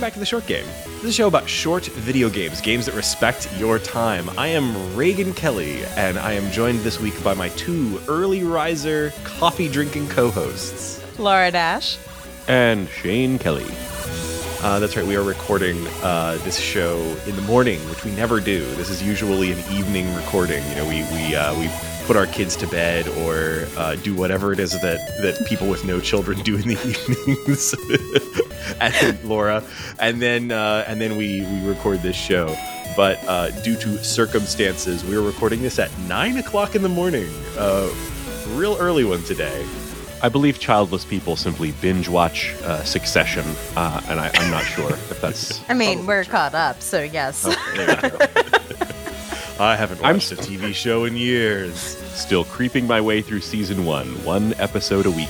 Welcome back to the Short Game. This is a show about short video games, games that respect your time. I am Reagan Kelly, and I am joined this week by my two early riser, coffee drinking co hosts, Laura Dash. and Shane Kelly. Uh, that's right, we are recording uh, this show in the morning, which we never do. This is usually an evening recording. You know, we, we, uh, we put our kids to bed or uh, do whatever it is that, that people with no children do in the evenings. and Laura, and then uh, and then we we record this show. But uh, due to circumstances, we are recording this at nine o'clock in the morning. Uh, real early one today. I believe childless people simply binge watch uh, Succession, uh, and I, I'm not sure if that's. I mean, we're caught up, so yes. Oh, there you go. I haven't watched a TV show in years. Still creeping my way through season one, one episode a week.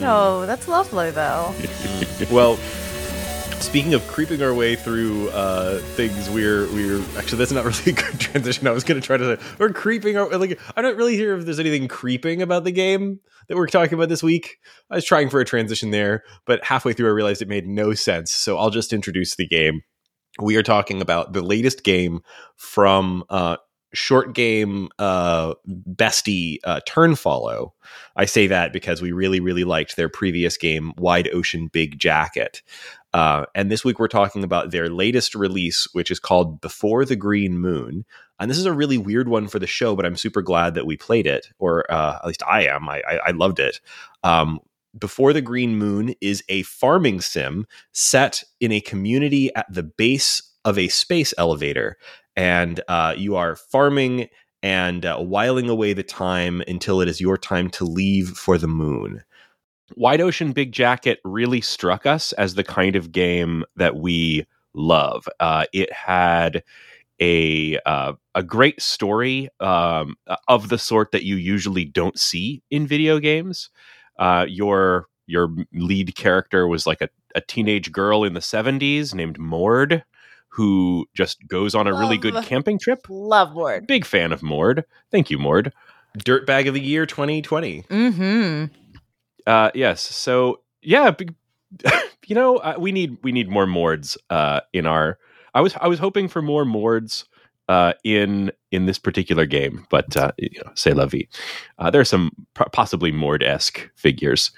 no, that's lovely though. well, speaking of creeping our way through uh, things, we're we're actually that's not really a good transition. I was going to try to say we're creeping our like I don't really hear if there's anything creeping about the game that we're talking about this week. I was trying for a transition there, but halfway through I realized it made no sense. So I'll just introduce the game. We are talking about the latest game from uh, short game uh, bestie uh, Turnfollow. I say that because we really, really liked their previous game, Wide Ocean Big Jacket. Uh, and this week we're talking about their latest release, which is called Before the Green Moon. And this is a really weird one for the show, but I'm super glad that we played it, or uh, at least I am. I, I, I loved it. Um, before the Green Moon is a farming sim set in a community at the base of a space elevator. And uh, you are farming and uh, whiling away the time until it is your time to leave for the moon. Wide Ocean Big Jacket really struck us as the kind of game that we love. Uh, it had a uh, a great story um, of the sort that you usually don't see in video games. Uh, your your lead character was like a, a teenage girl in the 70s named Mord who just goes on a really good camping trip. Love Mord. Big fan of Mord. Thank you, Mord. Dirtbag of the Year 2020. Mm-hmm. Uh, yes. So yeah, b- you know, uh, we need we need more Mords uh, in our. I was I was hoping for more Mords uh, in in this particular game, but uh, you know, say la vie. Uh, there are some possibly Mord esque figures,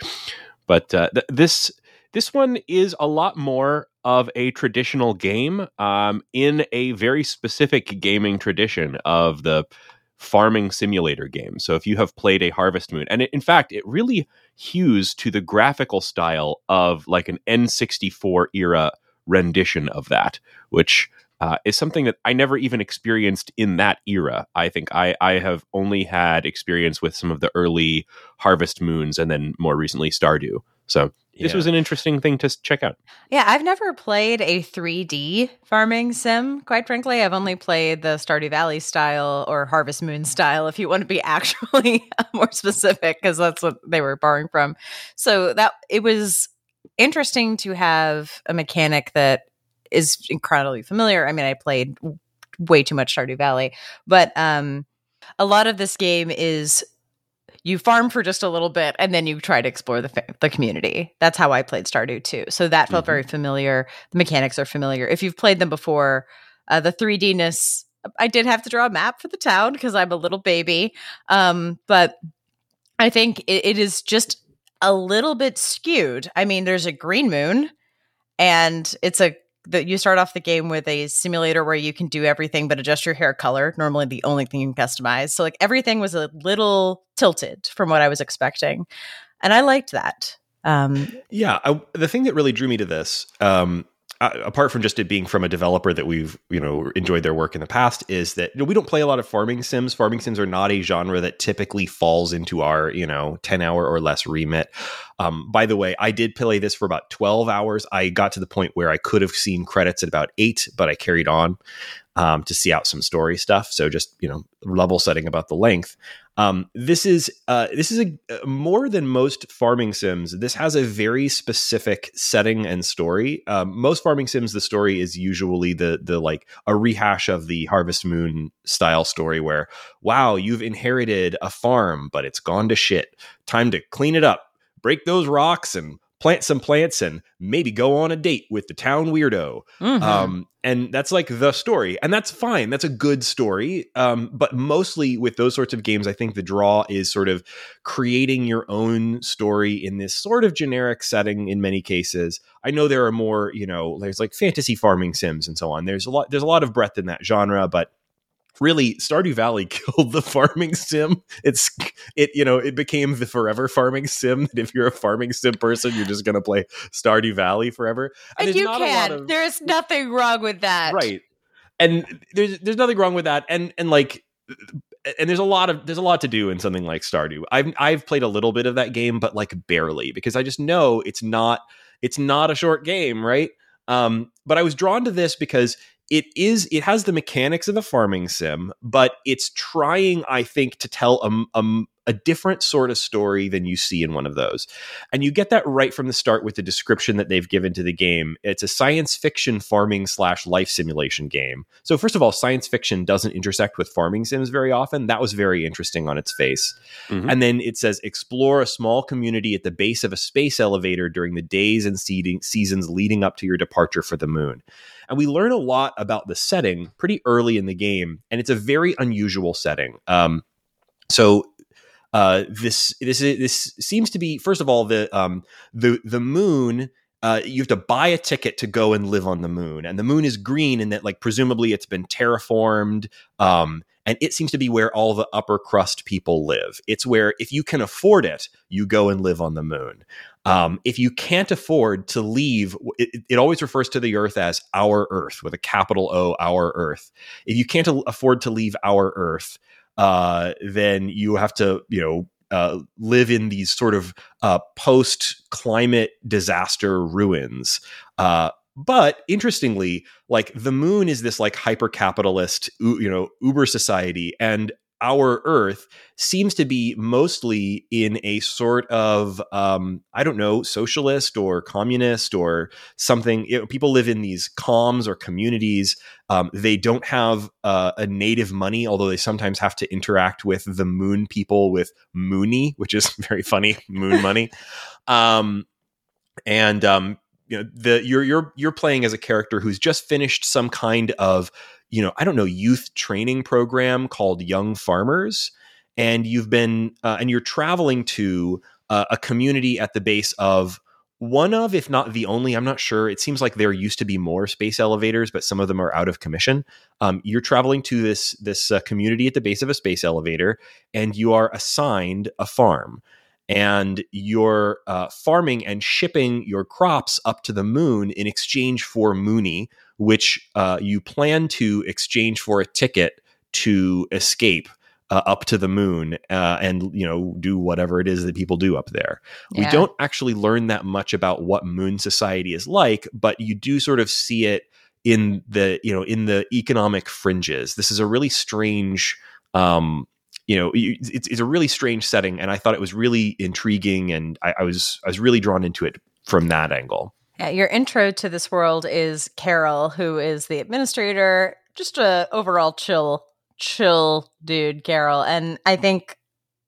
but uh, th- this this one is a lot more of a traditional game um, in a very specific gaming tradition of the farming simulator game. So if you have played a Harvest Moon, and it, in fact, it really hews to the graphical style of like an N64 era rendition of that, which uh, is something that I never even experienced in that era. I think I, I have only had experience with some of the early Harvest Moons and then more recently Stardew. So this Yeah. was an interesting thing to check out. Yeah, I've never played a 3D farming sim, quite frankly. I've only played the Stardew Valley style or Harvest Moon style, if you want to be actually more specific, because that's what they were borrowing from. So that it was interesting to have a mechanic that is incredibly familiar. I mean, I played way too much Stardew Valley, but um, a lot of this game is you farm for just a little bit and then you try to explore the fa- the community. That's how I played Stardew too. So that felt Mhm. very familiar. The mechanics are familiar. If you've played them before, uh, the 3Dness. I did have to draw a map for the town because I'm a little baby, um, but I think it, it is just a little bit skewed. I mean, there's a green moon, and it's a that you start off the game with a simulator where you can do everything but adjust your hair color. Normally, the only thing you can customize. So, like everything was a little tilted from what I was expecting, and I liked that. Um, Yeah, I, the thing that really drew me to this, um, apart from just it being from a developer that we've you know enjoyed their work in the past, is that you know, we don't play a lot of farming sims. Farming sims are not a genre that typically falls into our you know ten hour or less remit. Um, by the way, I did play this for about twelve hours. I got to the point where I could have seen credits at about eight, but I carried on. Um, to see out some story stuff. So just you know level setting about the length. Um, this is uh, this is a more than most farming sims. This has a very specific setting and story. Um, most farming sims, the story is usually the the like a rehash of the Harvest Moon style story, where wow, you've inherited a farm, but it's gone to shit. Time to clean it up, break those rocks, and plant some plants and maybe go on a date with the town weirdo. Mm-hmm. Um, and that's like the story. And that's fine. That's a good story. Um, but mostly with those sorts of games, I think the draw is sort of creating your own story in this sort of generic setting in many cases. I know there are more, you know, there's like fantasy farming sims and so on. There's a lot, there's a lot of breadth in that genre, but really Stardew Valley killed the farming sim. It's it you know it became the forever farming sim. That if you're a farming sim person, you're just gonna play Stardew Valley forever. And, and you can. Of, there's nothing wrong with that, right? And there's there's nothing wrong with that. And and like and there's a lot of there's a lot to do in something like Stardew. I've I've played a little bit of that game, but like barely because I just know it's not it's not a short game, right? Um, but I was drawn to this because it is it has the mechanics of a farming sim but it's trying i think to tell a, a, a, different sort of story than you see in one of those. And you get that right from the start with the description that they've given to the game. It's a science fiction farming slash life simulation game. So first of all science fiction doesn't intersect with farming sims very often. That was very interesting on its face. Mm-hmm. and then it says explore a small community at the base of a space elevator during the days and seasons leading up to your departure for the moon. And we learn a lot about the setting pretty early in the game, and it's a very unusual setting. Um, so uh, this this this seems to be first of all the um, the the moon. Uh, you have to buy a ticket to go and live on the moon, and the moon is green, and that like presumably it's been terraformed. Um, and it seems to be where all the upper crust people live. It's where if you can afford it, you go and live on the moon. Um, if you can't afford to leave, it, it, always refers to the Earth as our Earth with a capital O, our Earth. If you can't afford to leave our Earth, uh, then you have to, you know, uh, live in these sort of uh, post climate disaster ruins. Uh, but interestingly, like the moon is this like hyper capitalist, you know, Uber society, and our Earth seems to be mostly in a sort of um, I don't know socialist or communist or something. You know, people live in these comms or communities. Um, they don't have uh, a native money, although they sometimes have to interact with the Moon people with Mooney, which is very funny, Moon money. Um, and um, you know the you're you're you're playing as a character who's just finished some kind of you know, I don't know, youth training program called Young Farmers. And you've been, uh, and you're traveling to uh, a community at the base of one of, if not the only, I'm not sure. It seems like there used to be more space elevators, but some of them are out of commission. Um, you're traveling to this this uh, community at the base of a space elevator, and you are assigned a farm and you're uh, farming and shipping your crops up to the moon in exchange for Mooney, which uh, you plan to exchange for a ticket to escape uh, up to the moon uh, and you know do whatever it is that people do up there. Yeah. We don't actually learn that much about what moon society is like, but you do sort of see it in the you know in the economic fringes. This is a really strange. Um, you know, it's, it's a really strange setting, and I thought it was really intriguing, and I, I was I was really drawn into it from that angle. Yeah, your intro to this world is Carol, who is the administrator, just a overall chill, chill dude, Carol. And I think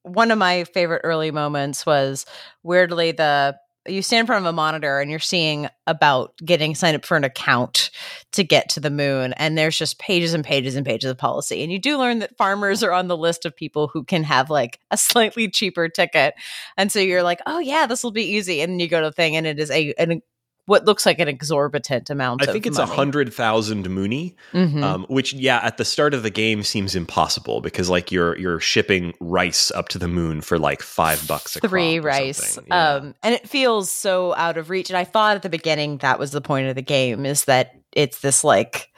one of my favorite early moments was weirdly the you stand in front of a monitor and you're seeing about getting signed up for an account to get to the moon. And there's just pages and pages and pages of policy. And you do learn that farmers are on the list of people who can have like a slightly cheaper ticket. And so you're like oh yeah this will be easy. And you go to the thing and it is a an what looks like an exorbitant amount. I think it's a hundred thousand Mooney, mm-hmm. um, which yeah, at the start of the game seems impossible because like you're you're shipping rice up to the moon for like five bucks a three rice, yeah. um, and it feels so out of reach. And I thought at the beginning that was the point of the game is that it's this like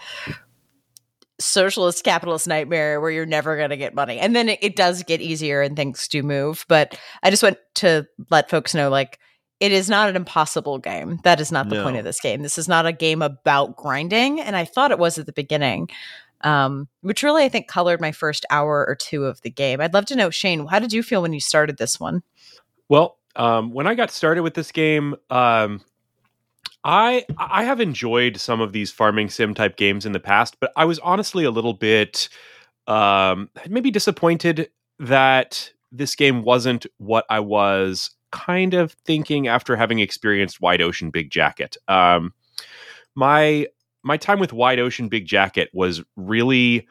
socialist capitalist nightmare where you're never going to get money. And then it, it, does get easier and things do move. But I just want to let folks know like it is not an impossible game. That is not the no. point of this game. This is not a game about grinding, and I thought it was at the beginning. um, which really I think colored my first hour or two of the game. I'd love to know, Shane, how did you feel when you started this one? Well, um, when I got started with this game, um, I I have enjoyed some of these farming sim type games in the past, but I was honestly a little bit um, maybe disappointed that this game wasn't what I was kind of thinking after having experienced Wide Ocean Big Jacket. Um, my my time with Wide Ocean Big Jacket was really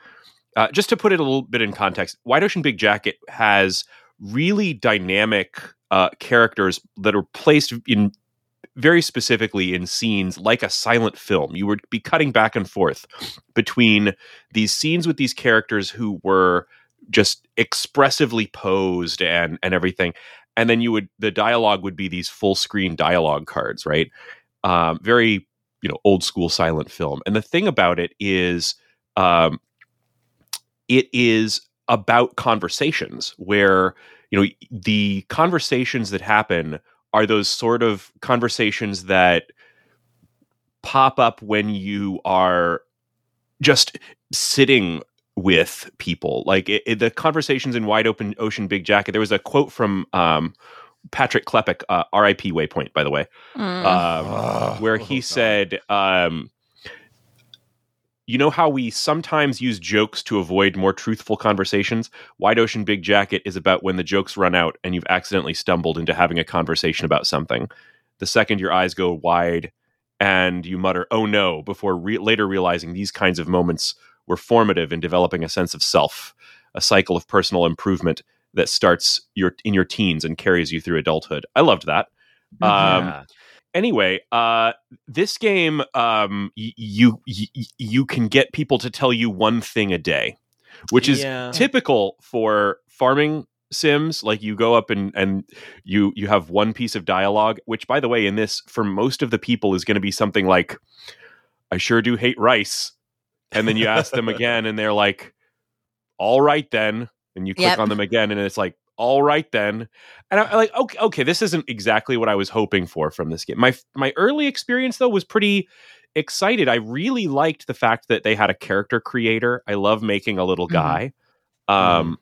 uh, just to put it a little bit in context. Wide Ocean Big Jacket has really dynamic uh, characters that are placed in very specifically in scenes like a silent film. You would be cutting back and forth between these scenes with these characters who were just expressively posed and and everything, and then you would the dialogue would be these full screen dialogue cards, right? Um, very you know old school silent film. And the thing about it is, um, it is about conversations where you know the conversations that happen are those sort of conversations that pop up when you are just sitting with people like it, it, the conversations in wide open ocean big jacket there was a quote from um, patrick klepek uh, rip waypoint by the way Mm. um, Oh, where oh, he God. said um, you know how we sometimes use jokes to avoid more truthful conversations? Wide Ocean Big Jacket is about when the jokes run out and you've accidentally stumbled into having a conversation about something. The second your eyes go wide and you mutter, oh no, before re- later realizing these kinds of moments were formative in developing a sense of self, a cycle of personal improvement that starts your in your teens and carries you through adulthood. I loved that. Um, anyway, uh, this game, um, y- you y- you can get people to tell you one thing a day, which is Yeah. typical for farming sims. Like you go up and and you you have one piece of dialogue, which by the way, in this for most of the people is going to be something like, "I sure do hate rice," and then you ask them again, and they're like, "All right then," and you click Yep. on them again, and it's like. All right then, and I, I'm like, okay, okay, this isn't exactly what I was hoping for from this game. My my early experience though was pretty excited. I really liked the fact that they had a character creator. I love making a little Mhm. guy. Um,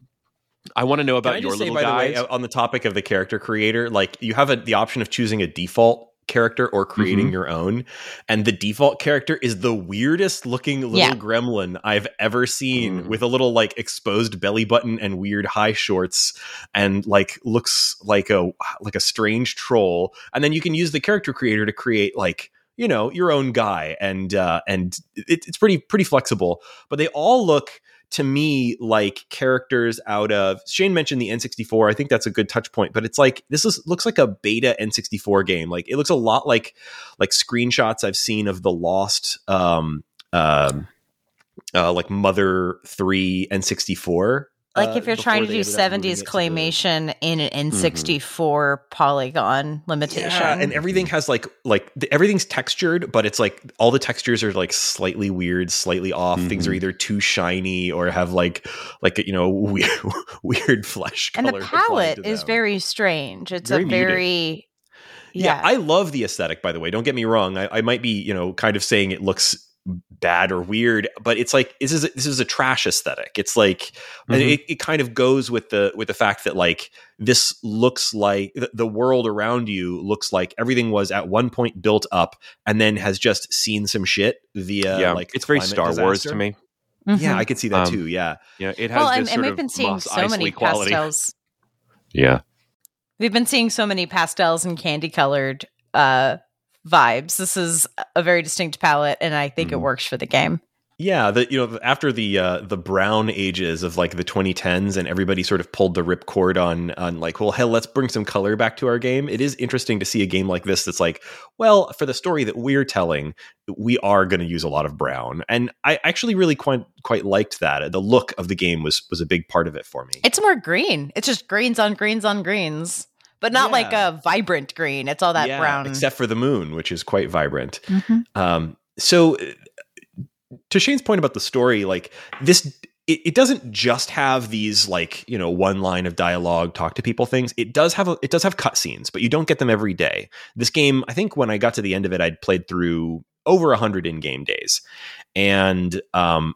I want to know Mm-hmm. Can about I your say, little by guys. the way, on the topic of the character creator, like you have a, the option of choosing a default character or creating Mm-hmm. your own, and the default character is the weirdest looking little Yeah. gremlin I've ever seen, Mm. with a little like exposed belly button and weird high shorts, and like looks like a like a strange troll. And then you can use the character creator to create like you know your own guy, and uh, and it, it's pretty pretty flexible. But they all look to me like characters out of Shane mentioned the N64. I think that's a good touch point, but it's like this is looks like a beta N64 game. Like it looks a lot like like screenshots I've seen of the Lost um um uh like Mother 3 N64. Like uh, if you're trying to do ended up moving 70s it to the- claymation in an N64 polygon limitation. Yeah, and everything has like like the, everything's textured, but it's like all the textures are like slightly weird, slightly off. Things are Mhm. either too shiny or have like like you know weird weird flesh and the palette is very strange. It's Very a muted. very yeah. yeah. I love the aesthetic. By the way, don't get me wrong. I, I might be you know kind of saying it looks bad or weird, but it's like this is a, this is a trash aesthetic. It's like and Mhm. it, it kind of goes with the with the fact that like this looks like the, the world around you looks like everything was at one point built up and then has just seen some shit via yeah, like it's very climate Star Wars to me. Yeah, Mhm. I could see that Um, too. Yeah, Yeah, it has well, this and, and we've of been seeing Mos so many quality. pastels. Yeah, We've been seeing so many pastels and candy colored uh, vibes. This is a very distinct palette, and I think it Mhm. works for the game. yeah. The you know after the uh, the brown ages of like the 2010s and everybody sort of pulled the ripcord on on like well hell let's bring some color back to our game. It is interesting to see a game like this that's like well for the story that we're telling we are going to use a lot of brown and I actually really quite quite liked that. The look of the game was was a big part of it for me. It's more green. It's just greens on greens on greens, but not like a vibrant green. It's all that Yeah, brown. except for the moon, which is quite vibrant. Mhm. Um, so, uh, to Shane's point about the story, like this, it, it doesn't just have these like you know one line of dialogue, talk to people things. It does have a, it does have cutscenes, but you don't get them every day. This game, I think, when I got to the end of it, I'd played through over a hundred in-game days, and um,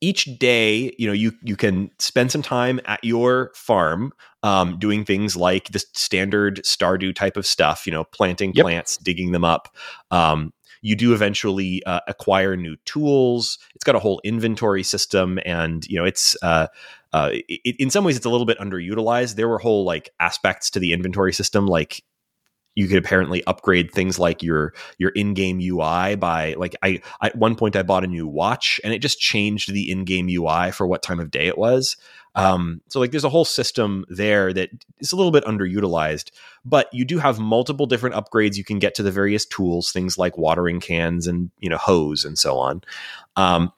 each day, you know, you you can spend some time at your farm um, doing things like the standard Stardew type of stuff, you know, planting Yep. plants, digging them up. Um, you do eventually uh, acquire new tools. It's got a whole inventory system, and you know, it's uh, uh, it, in some ways it's a little bit underutilized. There were whole like aspects to the inventory system, like you could apparently upgrade things like your your in-game UI by like I at one point I bought a new watch and it just changed the in-game UI for what time of day it was. Um, so like there's a whole system there that is a little bit underutilized, but you do have multiple different upgrades you can get to the various tools, things like watering cans and you know hose and so on. Um,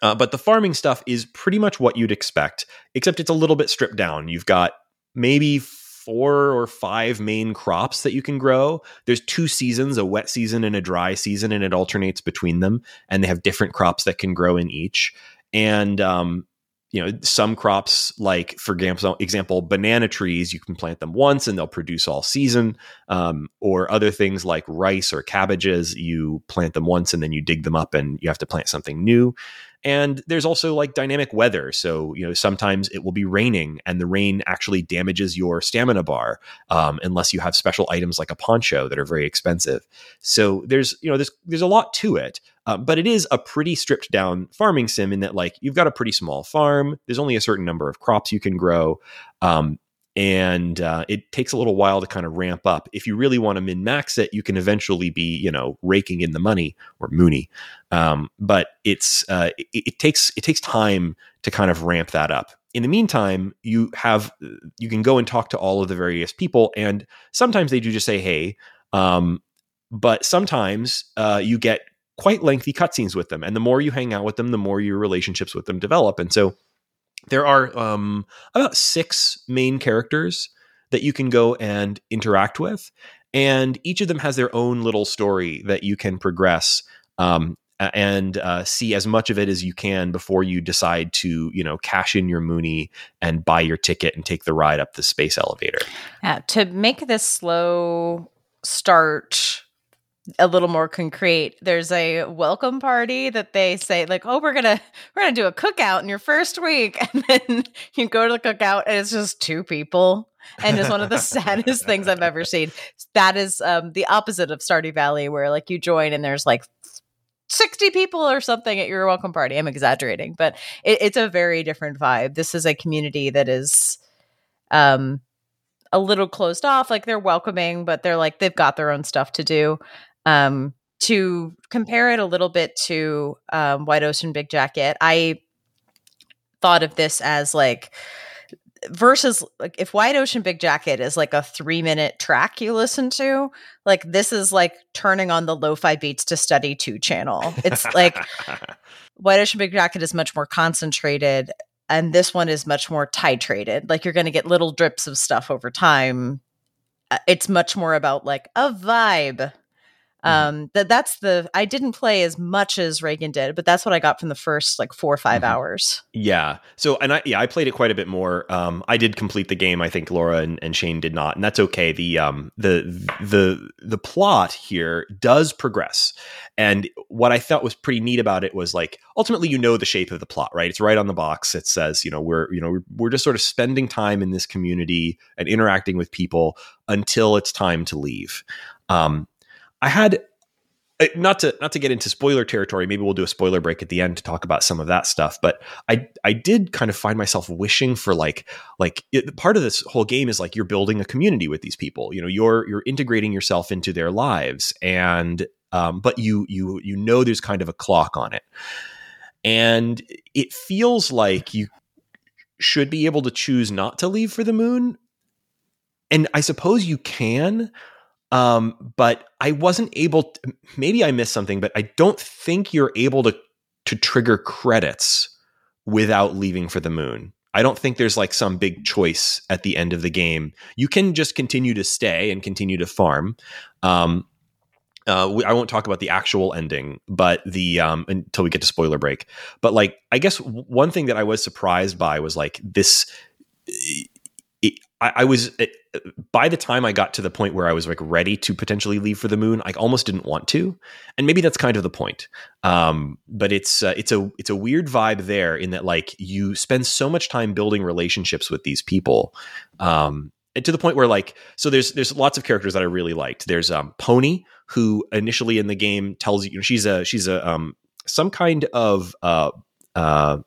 uh, but the farming stuff is pretty much what you'd expect, except it's a little bit stripped down. You've got maybe four or five main crops that you can grow. There's two seasons, a wet season and a dry season, and it alternates between them. And they have different crops that can grow in each. And um, you know, some crops, like for example, banana trees, you can plant them once and they'll produce all season. Um, or other things like rice or cabbages, you plant them once and then you dig them up and you have to plant something new. And there's also like dynamic weather. So, you know, sometimes it will be raining and the rain actually damages your stamina bar um, unless you have special items like a poncho that are very expensive. So there's, you know, there's, there's a lot to it. Uh, but it is a pretty stripped down farming sim in that like you've got a pretty small farm. There's only a certain number of crops you can grow. Um, and uh, it takes a little while to kind of ramp up. If you really want to min max it, you can eventually be, you know, raking in the money or Mooney. Um, but it's uh, it, it takes it takes time to kind of ramp that up. In the meantime, you have you can go and talk to all of the various people, and sometimes they do just say, "Hey," um, but sometimes uh, you get quite lengthy cutscenes with them, and the more you hang out with them, the more your relationships with them develop, and so there are um, about six main characters that you can go and interact with, and each of them has their own little story that you can progress um, and uh, see as much of it as you can before you decide to, you know, cash in your Mooney and buy your ticket and take the ride up the space elevator. Yeah, to make this slow start a little more concrete, there's a welcome party that they say like, "Oh, we're gonna we're gonna do a cookout in your first week," and then you go to the cookout and it's just two people, and it's one of the saddest things I've ever seen. That is um, the opposite of Stardew Valley, where like you join and there's like 60 people or something at your welcome party. I'm exaggerating, but it, it's a very different vibe. This is a community that is um a little closed off, like they're welcoming, but they're like they've got their own stuff to do. Um to compare it a little bit to um, Wide Ocean Big Jacket, I thought of this as like versus like if Wide Ocean Big Jacket is like a three minute track you listen to, like this is like turning on the lo-fi beats to study to channel. It's like Wide Ocean Big Jacket is much more concentrated, and this one is much more titrated. Like you're going to get little drips of stuff over time. Uh, It's much more about like a vibe. Um, that that's the I didn't play as much as Reagan did, but that's what I got from the first like four or 5 Mhm. hours. Yeah. So, and I, yeah, I played it quite a bit more. Um, I did complete the game. I think Laura and, and Shane did not, and that's okay. The, um, the, the, the plot here does progress. And what I thought was pretty neat about it was like, ultimately, you know, the shape of the plot, right? It's right on the box. It says, you know, we're, you know, we're, we're just sort of spending time in this community and interacting with people until it's time to leave. Um, I had uh, not to not to get into spoiler territory maybe we'll do a spoiler break at the end to talk about some of that stuff but i i did kind of find myself wishing for like like it, part of this whole game is like you're building a community with these people. You know you're you're integrating yourself into their lives and um, but you you you know there's kind of a clock on it. And it feels like you should be able to choose not to leave for the moon. And i suppose you can um, but I wasn't able. To, maybe I missed something, but I don't think you're able to to trigger credits without leaving for the moon. I don't think there's like some big choice at the end of the game. You can just continue to stay and continue to farm. Um, uh, we, I won't talk about the actual ending, but the um, until we get to spoiler break. But like, I guess one thing that I was surprised by was like this. I, was it, by the time I got to the point where I was like ready to potentially leave for the moon, I almost didn't want to, and maybe that's kind of the point. Um, but it's uh, it's a it's a weird vibe there in that like you spend so much time building relationships with these people. Um, to the point where like so there's there's lots of characters that I really liked. There's um, Pony who initially in the game tells you, you know, she's a she's a um, some kind of uh, uh,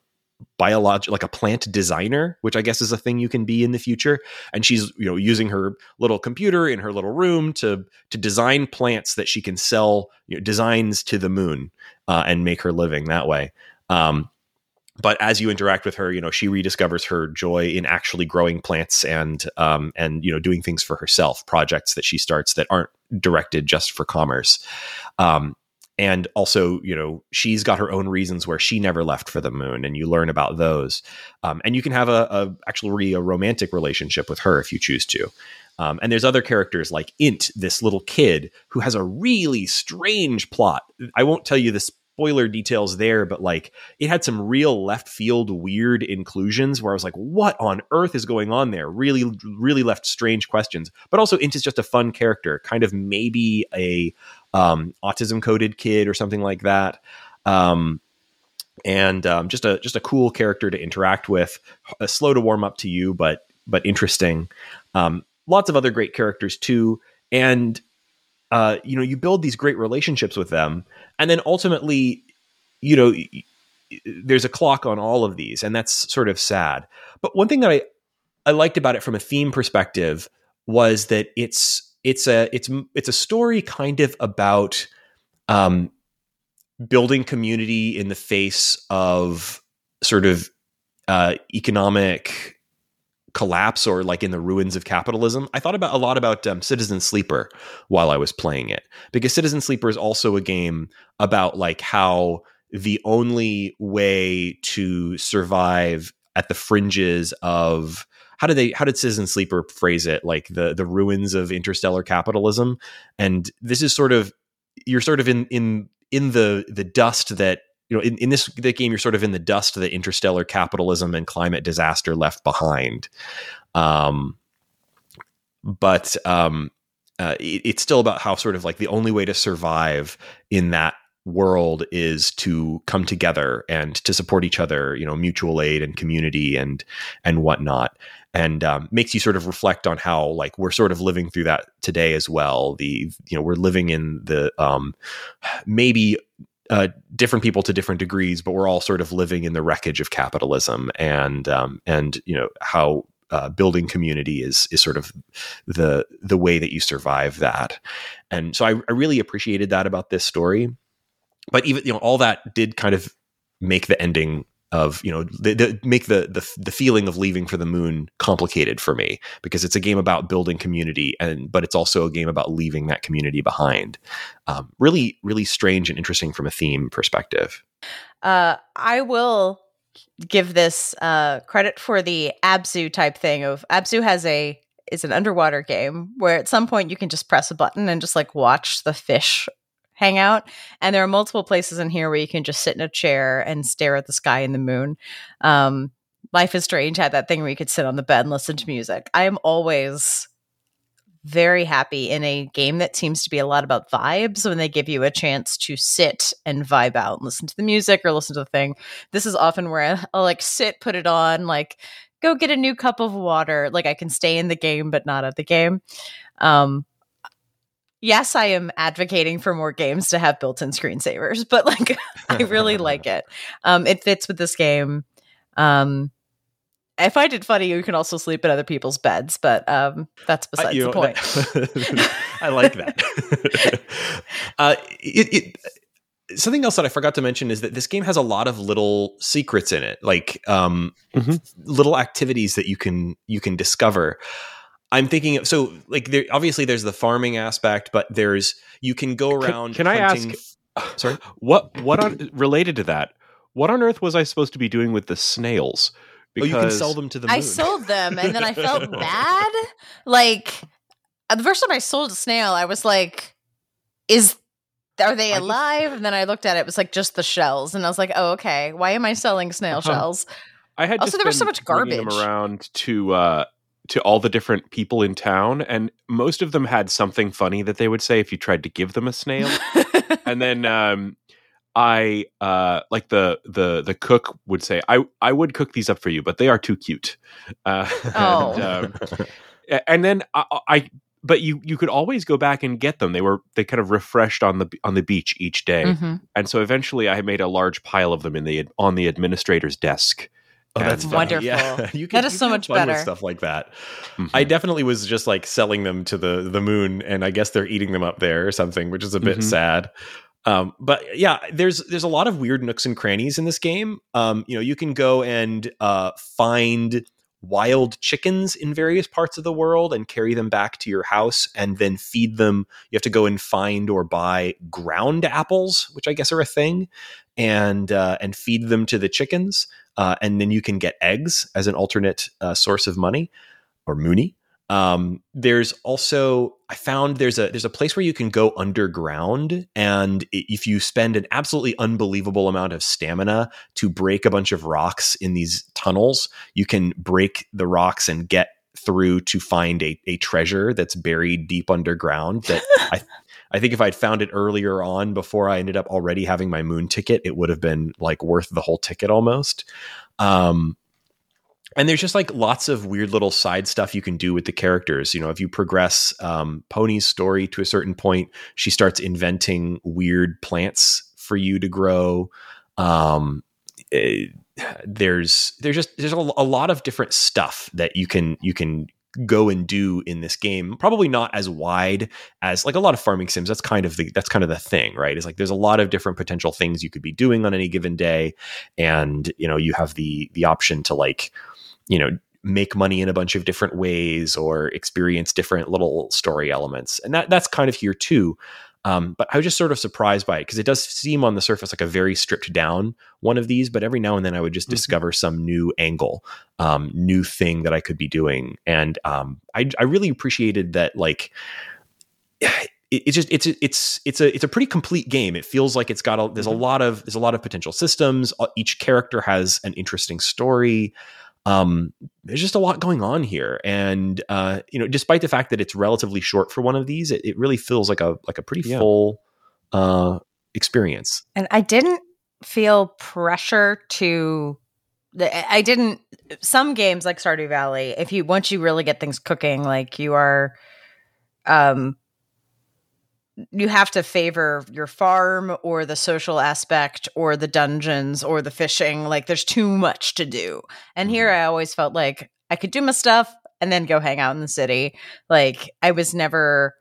biological like a plant designer which i guess is a thing you can be in the future. And she's you know using her little computer in her little room to to design plants that she can sell you know, designs to the moon uh, and make her living that way. Um, but as you interact with her you know she rediscovers her joy in actually growing plants and um, and you know doing things for herself projects that she starts that aren't directed just for commerce. Um, and also you know she's got her own reasons where she never left for the moon and you learn about those. Um, and you can have a, a actually a romantic relationship with her if you choose to. Um, and there's other characters like int this little kid who has a really strange plot. I won't tell you the spoiler details there but like it had some real left field weird inclusions where i was like what on earth is going on there? Really really left strange questions. But also int is just a fun character kind of maybe a um, autism coded kid or something like that. Um, and um, just a just a cool character to interact with, uh, slow to warm up to you, but but interesting. Um, lots of other great characters too, and uh, you know you build these great relationships with them, and then ultimately, you know, there's a clock on all of these, and that's sort of sad. But one thing that I I liked about it from a theme perspective was that it's it's a it's it's a story kind of about um, building community in the face of sort of uh, economic collapse or like in the ruins of capitalism. I thought about a lot about um, Citizen Sleeper while I was playing it because Citizen Sleeper is also a game about like how the only way to survive at the fringes of how did they how did Citizen Sleeper phrase it? Like the the ruins of interstellar capitalism. And this is sort of you're sort of in in in the the dust that you know in, in this the game you're sort of in the dust that interstellar capitalism and climate disaster left behind. Um but um uh, it, it's still about how sort of like the only way to survive in that world is to come together and to support each other you know mutual aid and community and and whatnot. And um, makes you sort of reflect on how like we're sort of living through that today as well. The you know we're living in the um, maybe uh, different people to different degrees but we're all sort of living in the wreckage of capitalism and um, and you know how uh, building community is is sort of the the way that you survive that. And so I, I really appreciated that about this story but even you know all that did kind of make the ending of you know the, the, make the, the the feeling of leaving for the moon complicated for me because it's a game about building community and but it's also a game about leaving that community behind. Um, really really strange and interesting from a theme perspective. Uh, i will give this uh, credit for the abzu type thing of abzu has a is an underwater game where at some point you can just press a button and just like watch the fish hang out. And there are multiple places in here where you can just sit in a chair and stare at the sky and the moon. Um, Life is Strange had that thing where you could sit on the bed and listen to music. I am always very happy in a game that seems to be a lot about vibes when they give you a chance to sit and vibe out and listen to the music or listen to the thing. This is often where I'll like sit, put it on, like go get a new cup of water. Like I can stay in the game but not at the game. Um, yes, I am advocating for more games to have built-in screensavers, but like I really like it. Um, it fits with this game. Um, I find it funny you can also sleep in other people's beds, but um, that's besides the point. That, I like that. uh, it, it, something else that I forgot to mention is that this game has a lot of little secrets in it, like um, mm-hmm. little activities that you can you can discover. I'm thinking of, so like there obviously there's the farming aspect, but there's you can go around. Can, can I ask? Sorry, what what on related to that? What on earth was I supposed to be doing with the snails? Because oh, you can sell them to the moon. I sold them, and then I felt bad. Like the first time I sold a snail, I was like, "Is are they alive?" and then I looked at it; it was like just the shells, and I was like, "Oh, okay. Why am I selling snail uh-huh. shells?" I had also there was so much garbage around to uh, to all the different people in town, and most of them had something funny that they would say if you tried to give them a snail. and then um, I uh, like the the the cook would say, "I I would cook these up for you, but they are too cute." Uh, Oh. and, um, and then I, I but you you could always go back and get them. They were they kind of refreshed on the on the beach each day, Mhm. and so eventually I made a large pile of them in the on the administrator's desk. Oh, that's And, funny. Wonderful. Yeah. you can, That is you so have much fun with better. stuff like that. Mhm. I definitely was just like selling them to the the moon, and I guess they're eating them up there or something, which is a bit Mhm. sad. Um, but yeah, there's there's a lot of weird nooks and crannies in this game. Um, you know, you can go and uh, find wild chickens in various parts of the world and carry them back to your house and then feed them. You have to go and find or buy ground apples, which I guess are a thing, and uh, and feed them to the chickens. Uh, and then you can get eggs as an alternate uh, source of money or Mooney. Um, there's also I found there's a there's a place where you can go underground, and if you spend an absolutely unbelievable amount of stamina to break a bunch of rocks in these tunnels, you can break the rocks and get through to find a, a treasure that's buried deep underground that I I think if I'd found it earlier on before I ended up already having my moon ticket, it would have been like worth the whole ticket almost. Um, and there's just like lots of weird little side stuff you can do with the characters. You know, if you progress um, Pony's story to a certain point, she starts inventing weird plants for you to grow. Um, eh, there's there's just there's a, a lot of different stuff that you can you can go and do in this game probably not as wide as like a lot of farming sims that's kind of the that's kind of the thing right? Is like there's a lot of different potential things you could be doing on any given day and you know you have the the option to like you know make money in a bunch of different ways or experience different little story elements and that that's kind of here too um, but I was just sort of surprised by it because it does seem on the surface like a very stripped down one of these, but every now and then I would just Mhm. discover some new angle, um, new thing that I could be doing, and um, I, I really appreciated that. Like, it's just it's it's it's a it's a pretty complete game. It feels like it's got a there's a Mhm. lot of there's a lot of potential systems. Uh, Each character has an interesting story. Um, there's just a lot going on here, and uh, you know, despite the fact that it's relatively short for one of these, it, it really feels like a like a pretty Yeah. full uh, experience. And I didn't feel pressure to. I didn't. Some games like Stardew Valley, if you once you really get things cooking, like you are, um, you have to favor your farm or the social aspect or the dungeons or the fishing. Like there's too much to do. And here I always felt like I could do my stuff and then go hang out in the city. Like I was never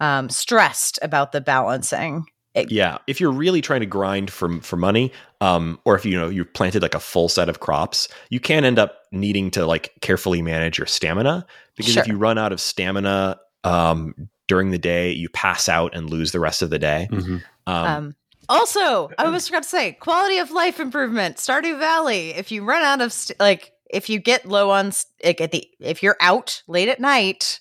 um, stressed about the balancing. Yeah, if you're really trying to grind for for money, um, or if you know you planted like a full set of crops, you can end up needing to like carefully manage your stamina because if you run out of stamina um, during the day, you pass out and lose the rest of the day. Mhm. Um, Um, also, I was forgot to say quality of life improvement. Stardew Valley. If you run out of st- like, if you get low on st- like at the if you're out late at night,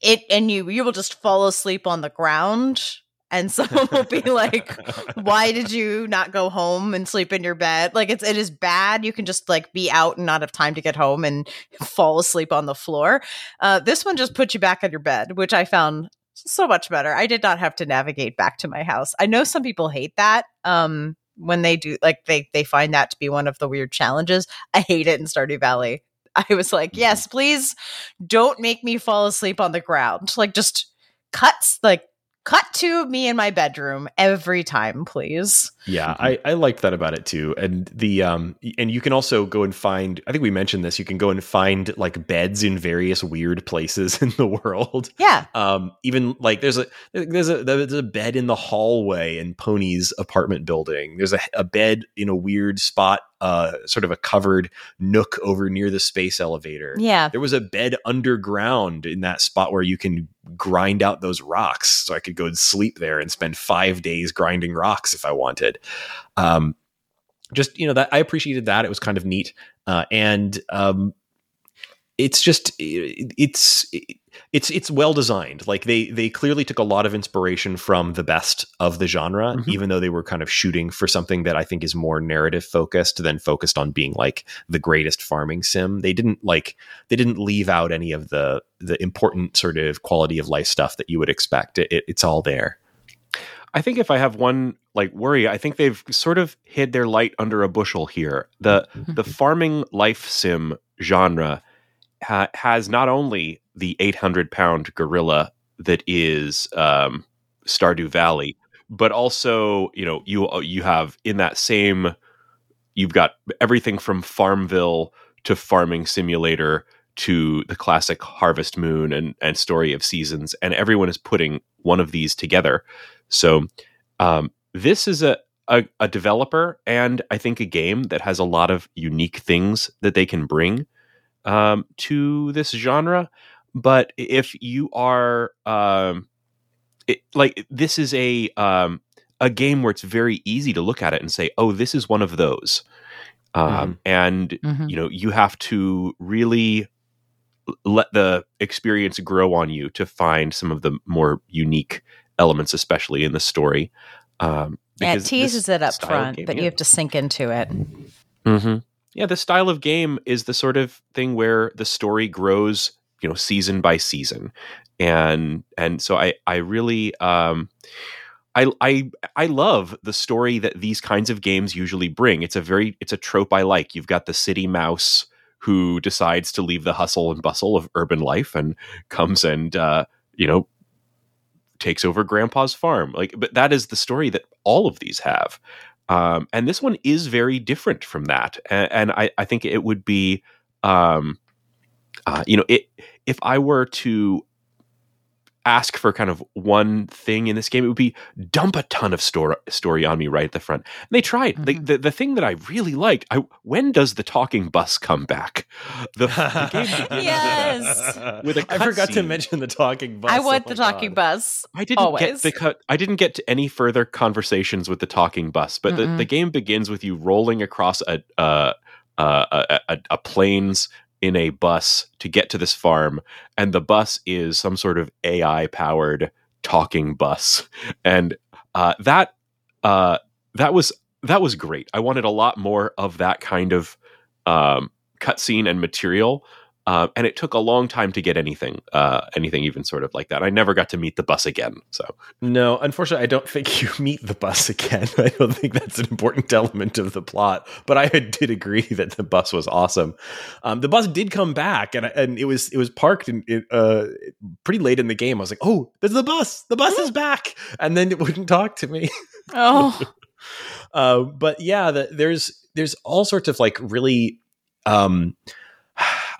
it and you you will just fall asleep on the ground, and someone will be like, "Why did you not go home and sleep in your bed?" Like it's it is bad. You can just like be out and not have time to get home and fall asleep on the floor. Uh, this one just puts you back on your bed, which I found so much better. I did not have to navigate back to my house. I know some people hate that. Um, when they do, like they they find that to be one of the weird challenges. I hate it in Stardew Valley. I was like, yes, please don't make me fall asleep on the ground. Like just cuts, like cut to me in my bedroom every time, please. Yeah, I, I liked that about it too. And the um and you can also go and find I think we mentioned this, you can go and find like beds in various weird places in the world. Yeah, Um even like there's a there's a there's a bed in the hallway in Pony's apartment building. There's a, a bed in a weird spot, uh sort of a covered nook over near the space elevator. yeah. There was a bed underground in that spot where you can grind out those rocks. So I could go and sleep there and spend five days grinding rocks if I wanted. Um, just you know that I appreciated that. It was kind of neat, uh, and um, it's just it's it's it's well designed. Like they they clearly took a lot of inspiration from the best of the genre, Mhm. even though they were kind of shooting for something that I think is more narrative focused than focused on being like the greatest farming sim. They didn't like they didn't leave out any of the the important sort of quality of life stuff that you would expect. It, it, it's all there. I think if I have one like worry, I think they've sort of hid their light under a bushel here. The the farming life sim genre ha- has not only the 800 pound gorilla that is um, Stardew Valley, but also you know you you have in that same you've got everything from Farmville to Farming Simulator to the classic Harvest Moon and and Story of Seasons, and everyone is putting one of these together. So um, this is a, a a developer and I think a game that has a lot of unique things that they can bring um, to this genre. But if you are um, it, like this is a um, a game where it's very easy to look at it and say, "Oh, this is one of those," um, and Mhm. you know you have to really let the experience grow on you to find some of the more unique elements, especially in the story. Um, Yeah, it teases it up style of front, game- but yeah. you have to sink into it. hmm Yeah, the style of game is the sort of thing where the story grows, you know, season by season, and and so I I really um, I I I love the story that these kinds of games usually bring. It's a very it's a trope I like. You've got the city mouse who decides to leave the hustle and bustle of urban life and comes and uh, you know takes over grandpa's farm like but that is the story that all of these have um, and this one is very different from that and, and I, I think it would be um, uh, you know it if i were to ask for kind of one thing in this game it would be dump a ton of story story on me right at the front and they tried the, Mhm. the, the thing that i really liked I, when does the talking bus come back the, the game Yes. with a I forgot to mention the talking bus. I Oh want my the talking God. bus. I didn't get the cut. I didn't get to any further conversations with the talking bus, but the, the game begins with you rolling across a uh, uh, a, a, a plains in a bus to get to this farm, and the bus is some sort of AI powered talking bus, and uh, that uh, that was that was great. I wanted a lot more of that kind of um, cutscene and material. Uh, and it took a long time to get anything, uh, anything even sort of like that. I never got to meet the bus again. So No, unfortunately, I don't think you meet the bus again. I don't think that's an important element of the plot. But I did agree that the bus was awesome. Um, the bus did come back, and and it was it was parked in, in, uh, pretty late in the game. I was like, "Oh, there's the bus! The bus is back!" And then it wouldn't talk to me. Oh, uh, but yeah, the, there's there's all sorts of like really. Um,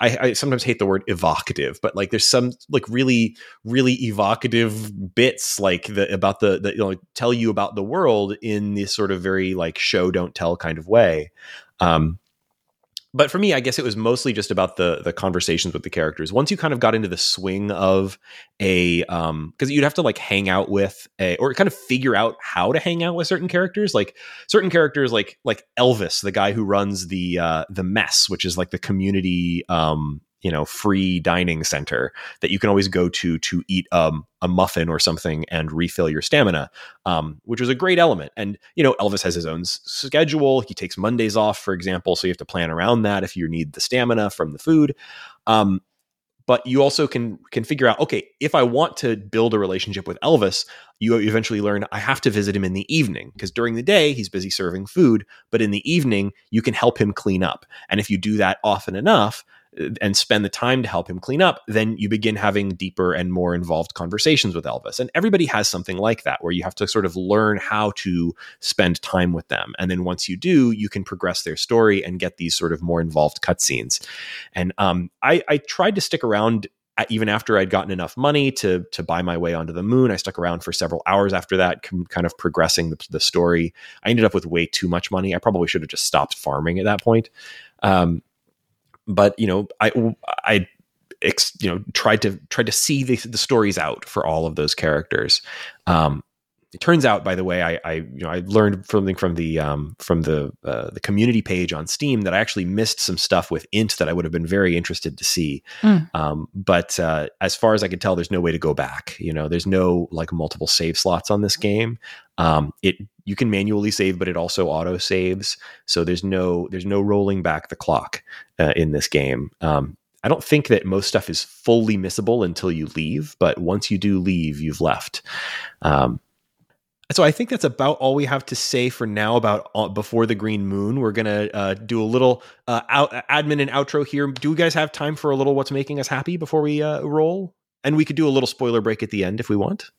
I, I sometimes hate the word evocative, but like there's some like really really evocative bits like the about the, the you know tell you about the world in this sort of very like show don't tell kind of way. Um, but for me, I guess it was mostly just about the the conversations with the characters. Once you kind of got into the swing of a um because you'd have to like hang out with a or kind of figure out how to hang out with certain characters like certain characters like like Elvis the guy who runs the uh the mess which is like the community um you know free dining center that you can always go to to eat um a muffin or something and refill your stamina um which was a great element. And you know Elvis has his own schedule. He takes Mondays off for example so you have to plan around that if you need the stamina from the food. Um but you also can can figure out okay if i want to build a relationship with elvis you eventually learn i have to visit him in the evening because during the day he's busy serving food but in the evening you can help him clean up. And if you do that often enough and spend the time to help him clean up then you begin having deeper and more involved conversations with elvis and everybody has something like that where you have to sort of learn how to spend time with them and then once you do you can progress their story and get these sort of more involved cutscenes and um, I, I tried to stick around even after I'd gotten enough money to to buy my way onto the moon. I stuck around for several hours after that, com- kind of progressing the, the story. I ended up with way too much money. I probably should have just stopped farming at that point. Um, but you know, I I ex, you know tried to tried to see the, the stories out for all of those characters. Um, it turns out, by the way, I, I, you know I learned something from the um, from the uh, the community page on Steam that I actually missed some stuff with int that I would have been very interested to see. Mm. Um, but uh, as far as I can tell, there's no way to go back. You know, there's no like multiple save slots on this game. Um, it you can manually save, but it also auto saves. So there's no there's no rolling back the clock uh, in this game. Um, I don't think that most stuff is fully missable until you leave, but once you do leave, you've left. Um, so I think that's about all we have to say for now about uh, before the green moon. We're gonna uh, do a little uh, out, admin and outro here. Do you guys have time for a little what's making us happy before we uh, roll? And we could do a little spoiler break at the end if we want.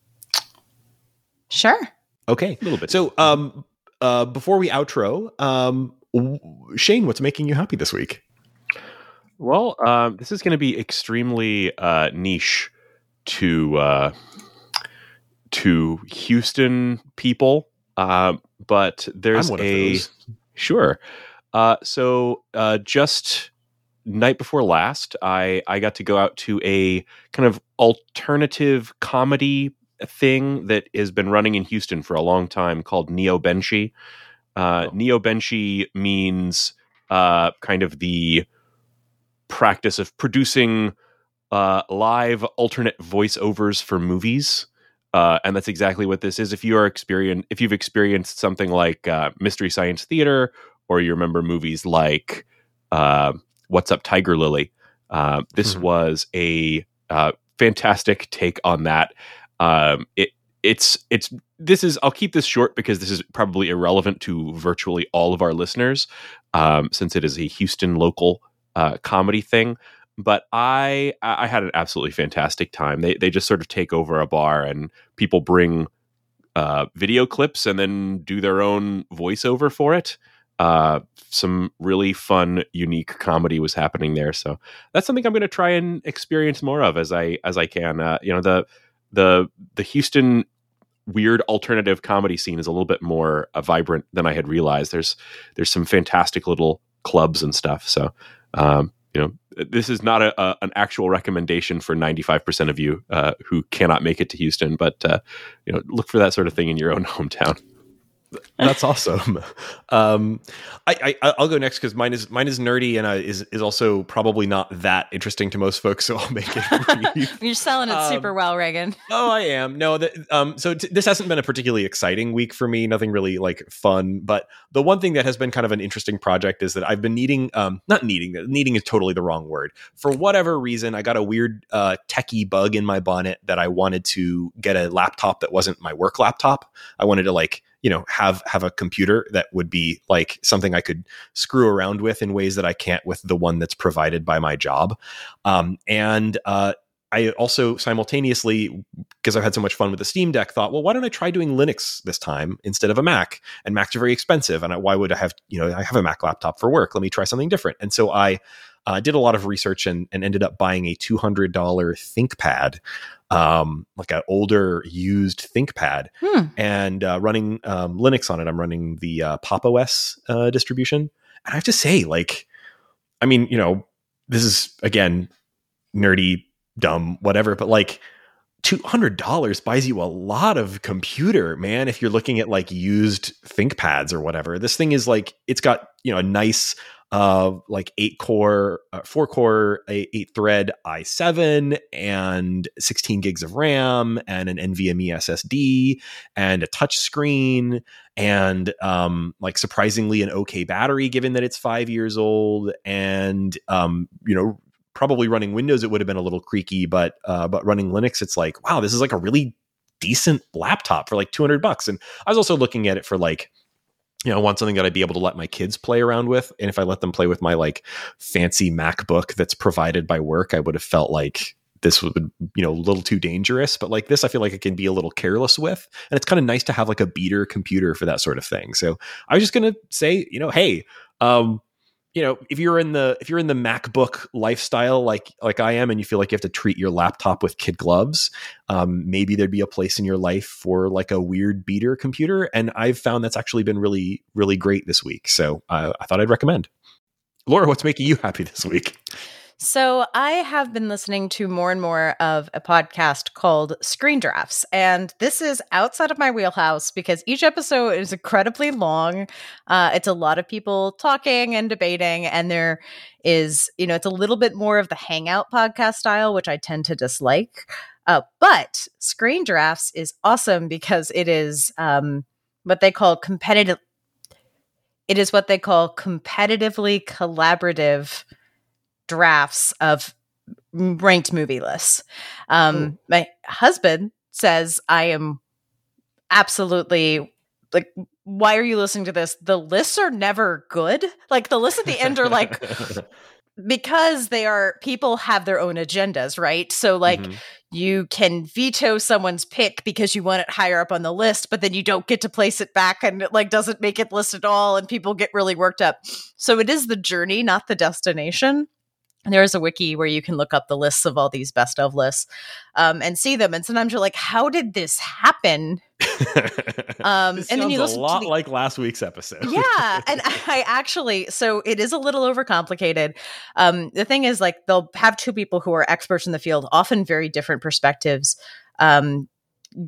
Sure. Okay, a little bit. So um, uh, before we outro, um, Shane, what's making you happy this week? Well, um, this is going to be extremely uh, niche to uh, to Houston people, uh, but there's a sure. Uh, so uh, just night before last, I I got to go out to a kind of alternative comedy thing that has been running in Houston for a long time called Neo Benshi. Uh, oh. Neo Benshi means uh, kind of the practice of producing uh, live alternate voiceovers for movies. Uh, and that's exactly what this is. If you are experience, if you've experienced something like uh, Mystery Science Theater, or you remember movies like uh, What's Up, Tiger Lily, uh, this mm-hmm. was a uh, fantastic take on that. Um, it it's it's this is I'll keep this short because this is probably irrelevant to virtually all of our listeners, um, since it is a Houston local uh, comedy thing. But I I had an absolutely fantastic time. They they just sort of take over a bar and people bring uh, video clips and then do their own voiceover for it. Uh, some really fun, unique comedy was happening there. So that's something I'm going to try and experience more of as I as I can. Uh, you know the the the Houston weird alternative comedy scene is a little bit more uh, vibrant than I had realized. There's there's some fantastic little clubs and stuff. So um, you know, this is not a, a, an actual recommendation for 95% of you uh, who cannot make it to Houston, but uh, you know, look for that sort of thing in your own hometown. That's awesome. Um, I, I will go next because mine is mine is nerdy and uh, is is also probably not that interesting to most folks. So I'll make it. You're selling it um, super well, Reagan. oh, I am. No, the, um, so t- this hasn't been a particularly exciting week for me. Nothing really like fun. But the one thing that has been kind of an interesting project is that I've been needing, um, not needing, needing is totally the wrong word. For whatever reason, I got a weird uh, techie bug in my bonnet that I wanted to get a laptop that wasn't my work laptop. I wanted to like you know have have a computer that would be like something I could screw around with in ways that I can't with the one that's provided by my job. Um, and uh, I also simultaneously, because I've had so much fun with the Steam Deck, thought, well, why don't I try doing Linux this time instead of a Mac? And Macs are very expensive, and I, why would I have you know I have a Mac laptop for work? Let me try something different. And so I uh, did a lot of research and, and ended up buying a two hundred dollar ThinkPad um, like an older used ThinkPad hmm. and uh, running um, Linux on it. I'm running the uh, Pop OS uh, distribution, and I have to say, like, I mean, you know, this is again nerdy, dumb, whatever, but like. $200 buys you a lot of computer, man. If you're looking at like used ThinkPads or whatever, this thing is like, it's got, you know, a nice of like eight core, uh, four core, eight, eight, thread i7 and 16 gigs of RAM and an NVMe SSD and a touch screen and um, like surprisingly an okay battery given that it's five years old and um, you know probably running Windows it would have been a little creaky but uh, but running Linux it's like wow this is like a really decent laptop for like 200 bucks. And I was also looking at it for like you know, I want something that I'd be able to let my kids play around with. And if I let them play with my like fancy MacBook that's provided by work, I would have felt like this would, you know, a little too dangerous. But like this, I feel like it can be a little careless with. And it's kind of nice to have like a beater computer for that sort of thing. So I was just going to say, you know, hey, um, you know if you're in the if you're in the macbook lifestyle like like i am and you feel like you have to treat your laptop with kid gloves um, maybe there'd be a place in your life for like a weird beater computer and i've found that's actually been really really great this week. So uh, i thought i'd recommend. Laura what's making you happy this week So, I have been listening to more and more of a podcast called Screen Drafts. And this is outside of my wheelhouse because each episode is incredibly long. Uh, it's a lot of people talking and debating. And there is, you know, it's a little bit more of the hangout podcast style, which I tend to dislike. Uh, but Screen Drafts is awesome because it is um, what they call competitive. It is what they call competitively collaborative drafts of ranked movie lists. Um, my husband says I am absolutely like why are you listening to this? The lists are never good. Like the lists at the end are like because they are people have their own agendas, right? So like Mm-hmm. you can veto someone's pick because you want it higher up on the list, but then you don't get to place it back and it like doesn't make it list at all and people get really worked up. So it is the journey, not the destination. There is a wiki where you can look up the lists of all these best of lists um, and see them. And sometimes you're like, how did this happen? Um, this and then you sounds a lot the- like last week's episode. yeah and i actually so it is a little overcomplicated um the thing is like they'll have two people who are experts in the field often very different perspectives um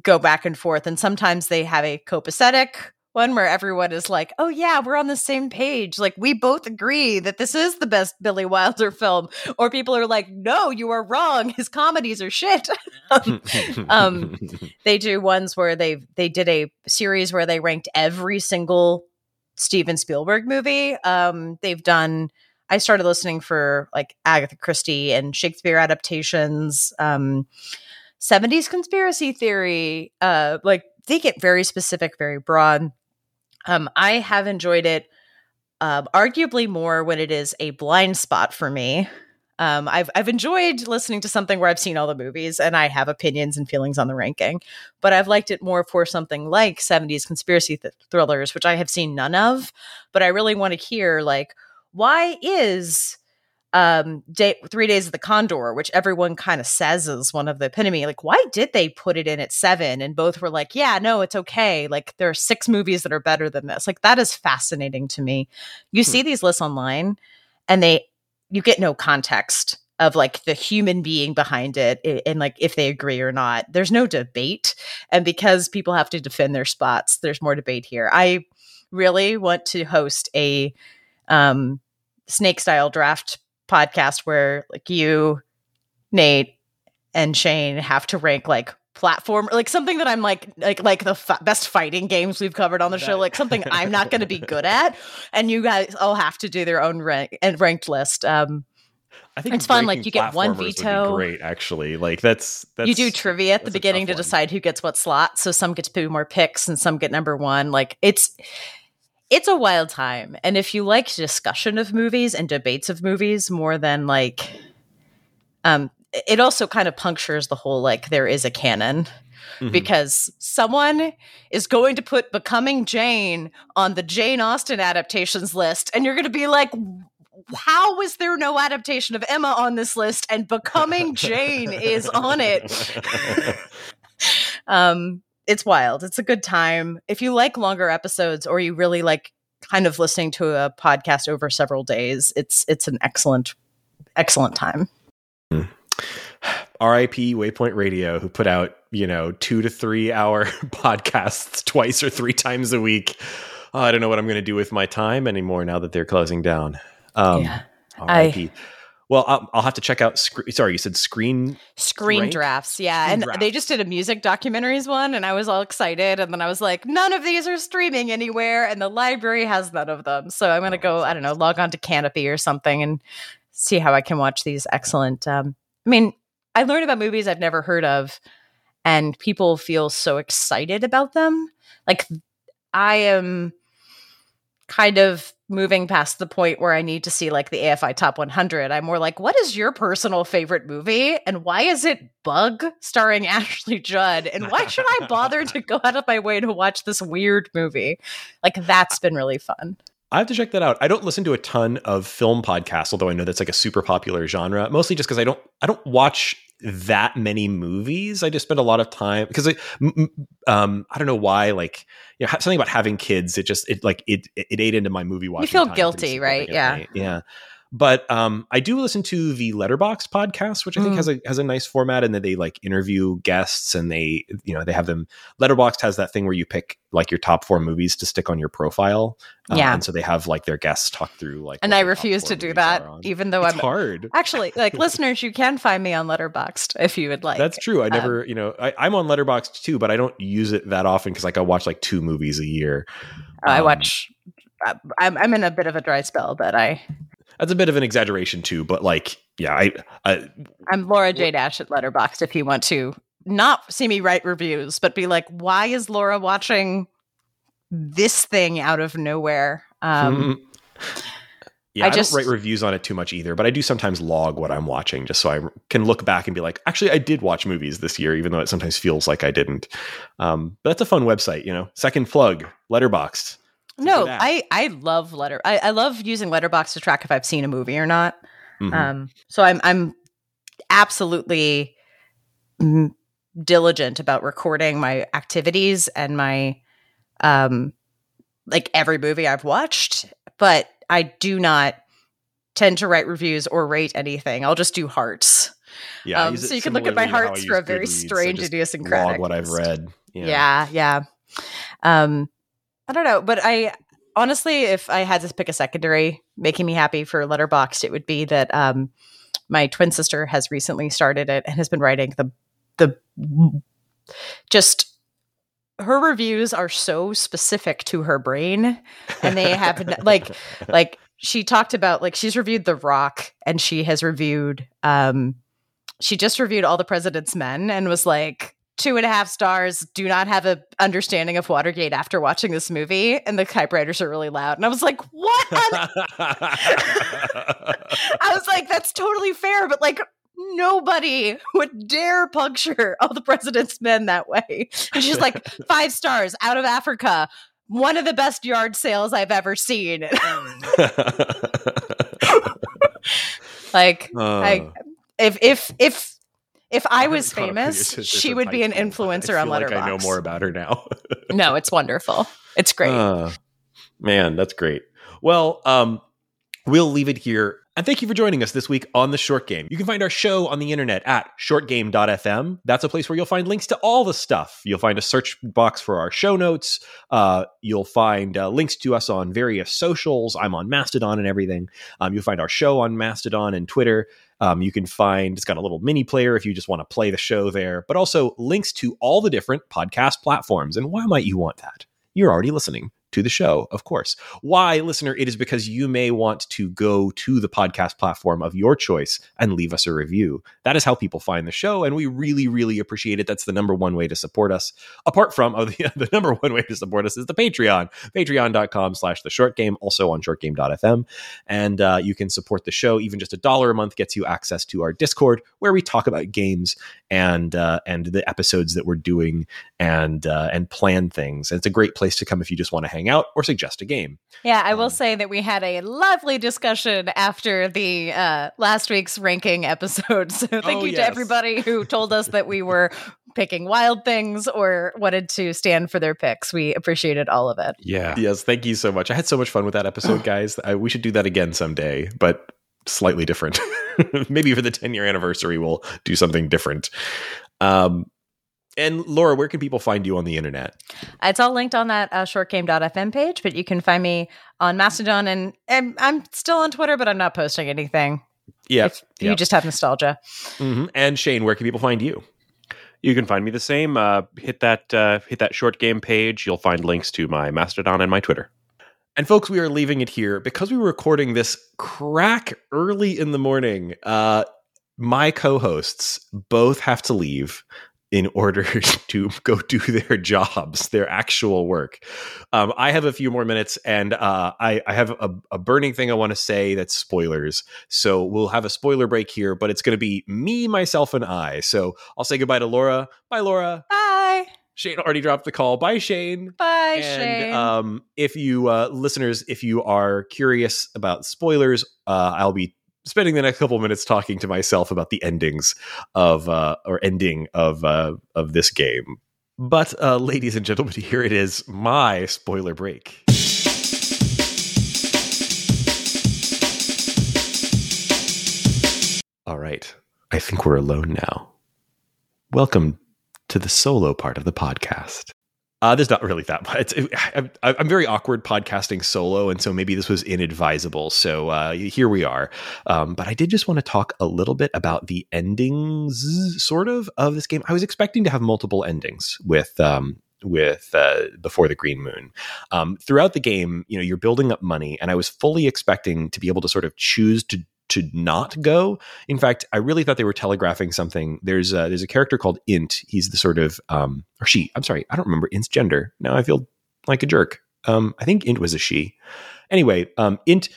go back and forth and sometimes they have a copacetic one where everyone is like oh yeah we're on the same page like we both agree that this is the best billy wilder film or people are like no you are wrong his comedies are shit um, they do ones where they they did a series where they ranked every single Steven Spielberg movie. Um, they've done. I started listening for like Agatha Christie and Shakespeare adaptations, um, 70s conspiracy theory. Uh, like they get very specific, very broad. Um, I have enjoyed it, um, arguably more when it is a blind spot for me. Um, I've I've enjoyed listening to something where I've seen all the movies and I have opinions and feelings on the ranking, but I've liked it more for something like 70s conspiracy th- thrillers, which I have seen none of. But I really want to hear like why is um day, three days of the condor which everyone kind of says is one of the epitome like why did they put it in at seven? And both were like yeah no it's okay. Like there are six movies that are better than this. Like that is fascinating to me. You Hmm. see these lists online and they you get no context of like the human being behind it and like if they agree or not. There's no debate and because people have to defend their spots there's more debate here. I really want to host a um snake style draft podcast where like you nate and shane have to rank like platform like something that i'm like like like the f- best fighting games we've covered on the show like something i'm not going to be good at and you guys all have to do their own rank and ranked list um I think It's fun, like, you get one platformers would be veto. great, actually. Like that's that's you do trivia at the beginning to one. decide who gets what slot so some get two more picks and some get number one like it's it's a wild time and if you like discussion of movies and debates of movies more than like um it also kind of punctures the whole like there is a canon Mhm. because someone is going to put becoming jane on the jane austen adaptations list and you're going to be like how was there no adaptation of emma on this list and becoming jane is on it um it's wild it's a good time if you like longer episodes or you really like kind of listening to a podcast over several days it's it's an excellent excellent time RIP Waypoint Radio, who put out, you know, two to three hour podcasts twice or three times a week. Oh, I don't know what I'm going to do with my time anymore now that they're closing down. Um, Yeah. RIP. Well, I'll, I'll have to check out. Sc- sorry, you said Screen. screen Rank? drafts yeah Screen and drafts. they just did a music documentaries one and i was all excited and then i was like none of these are streaming anywhere and the library has none of them so i'm gonna Oh, go i don't know log on to Kanopy or something and see how i can watch these excellent um i mean i learned about movies i've never heard of and people feel so excited about them like i am kind of moving past the point where I need to see like the AFI top 100. I'm more like, what is your personal favorite movie? And why is it Bug starring Ashley Judd? And why should I bother to go out of my way to watch this weird movie? Like, that's been really fun. I have to check that out. I don't listen to a ton of film podcasts, although I know that's like a super popular genre. Mostly just because I don't I don't watch that many movies. I just spend a lot of time because I, um, I don't know why. Like you know, something about having kids. It just it like it it ate into my movie watching. You feel guilty, right? Yeah, yeah. But um, I do listen to the Letterbox podcast, which I think Mm. has a has a nice format, and that they like interview guests, and they you know they have them. Letterboxd has that thing where you pick like your top four movies to stick on your profile. Uh, Yeah. and so they have like their guests talk through like. and I refuse to do that, even though It's I'm hard. actually like listeners. You can find me on Letterboxd if you would like. That's true. I um, never, you know, I, I'm on Letterboxd too, but I don't use it that often because like I watch like two movies a year. I Um, watch. I'm I'm in a bit of a dry spell, but I That's a bit of an exaggeration too, but like, yeah, I, I I'm Laura J Dash at Letterboxd. If you want to not see me write reviews, but be like, why is Laura watching this thing out of nowhere? Um, yeah, I I, just- don't write reviews on it too much either, but I do sometimes log what I'm watching just so I can look back and be like, actually, I did watch movies this year, even though it sometimes feels like I didn't. Um, but that's a fun website, you know. Second Plug, Letterboxd. No. I I love letter. I, I love using Letterbox to track if I've seen a movie or not. Mhm. Um, so I'm I'm absolutely mm, diligent about recording my activities and my um like every movie I've watched, but I do not tend to write reviews or rate anything. I'll just do hearts. yeah, um, so you can look at my similarly to how I hearts for a very strange idiosyncratic. log what I've read. Yeah, yeah. Um, I don't know, but I honestly, if I had to pick a secondary making me happy for Letterboxd, it would be that um, my twin sister has recently started it and has been writing the the just her reviews are so specific to her brain and they have like like she talked about like she's reviewed the rock and she has reviewed um she just reviewed all the president's men and was like two and a half stars do not have a understanding of watergate after watching this movie and the typewriters are really loud and i was like what on I was like, that's totally fair, but like nobody would dare puncture all the president's men that way. And she's like, five stars out of Africa. One of the best yard sales I've ever seen. like, I, uh. if if if if I was haven't caught up with your famous, she would be an influencer I on feel like Letterboxd. I know more about her now. no, it's wonderful. It's great. Uh, man, that's great. Well, um, we'll leave it here. And thank you for joining us this week on The Short Game. You can find our show on the internet at shortgame.fm. That's a place where you'll find links to all the stuff. You'll find a search box for our show notes. Uh, you'll find uh, links to us on various socials. I'm on Mastodon and everything. Um, you'll find our show on Mastodon and Twitter. Um, you can find it's got a little mini player if you just want to play the show there, but also links to all the different podcast platforms. And why might you want that? You're already listening to the show, of course. Why, listener? It is because you may want to go to the podcast platform of your choice and leave us a review. That is how people find the show, and we really, really appreciate it. That's the number one way to support us. Apart from oh, the, the number one way to support us is the Patreon, patreon.com slash the short game, also on shortgame.fm. And uh, you can support the show. Even just a dollar a month gets you access to our Discord, where we talk about games and uh, and the episodes that we're doing and uh, and plan things. And it's a great place to come if you just want to hang out or suggest a game. Yeah, I will Um, say that we had a lovely discussion after the uh, last week's ranking episode. So thank Oh, you yes. to everybody who told us that we were picking wild things or wanted to stand for their picks. We appreciated all of it. Yeah. Yes, thank you so much. I had so much fun with that episode, guys. I, we should do that again someday, but slightly different. Maybe for the 10 year anniversary, we'll do something different. Um, and Laura, where can people find you on the internet? It's all linked on that uh, shortgame.fm page, but you can find me on Mastodon and, and I'm still on Twitter, but I'm not posting anything. Yeah. If you just have nostalgia. Mhm. And Shane, where can people find you? You can find me the same. Uh, hit that uh, hit that short game page. You'll find links to my Mastodon and my Twitter. And folks, we are leaving it here because we were recording this crack early in the morning. Uh, my co-hosts both have to leave in order to go do their jobs, their actual work. Um, I have a few more minutes, and uh, I, I have a, a burning thing I want to say that's spoilers. So we'll have a spoiler break here, but it's going to be me, myself, and I. So I'll say goodbye to Laura. Bye, Laura. Bye. Shane already dropped the call. Bye, Shane. Bye, And Shane. um, if you uh, listeners, if you are curious about spoilers, uh, I'll be spending the next couple minutes talking to myself about the endings of uh, or ending of uh, of this game. But uh, ladies and gentlemen, here it is, my spoiler break. All right. I think we're alone now. Welcome to the solo part of the podcast. Uh, there's not really that much. It, I, I'm very awkward podcasting solo, and so maybe this was inadvisable. So uh, here we are. Um, but I did just want to talk a little bit about the endings, sort of, of this game. I was expecting to have multiple endings with um, with uh, before the green moon um, throughout the game you know you're building up money and i was fully expecting to be able to sort of choose to to not go. In fact, I really thought they were telegraphing something. There's a, there's a character called Int. He's the sort of um, or she. I'm sorry, I don't remember Int's gender. Now I feel like a jerk. Um, I think Int was a she. Anyway, um, Int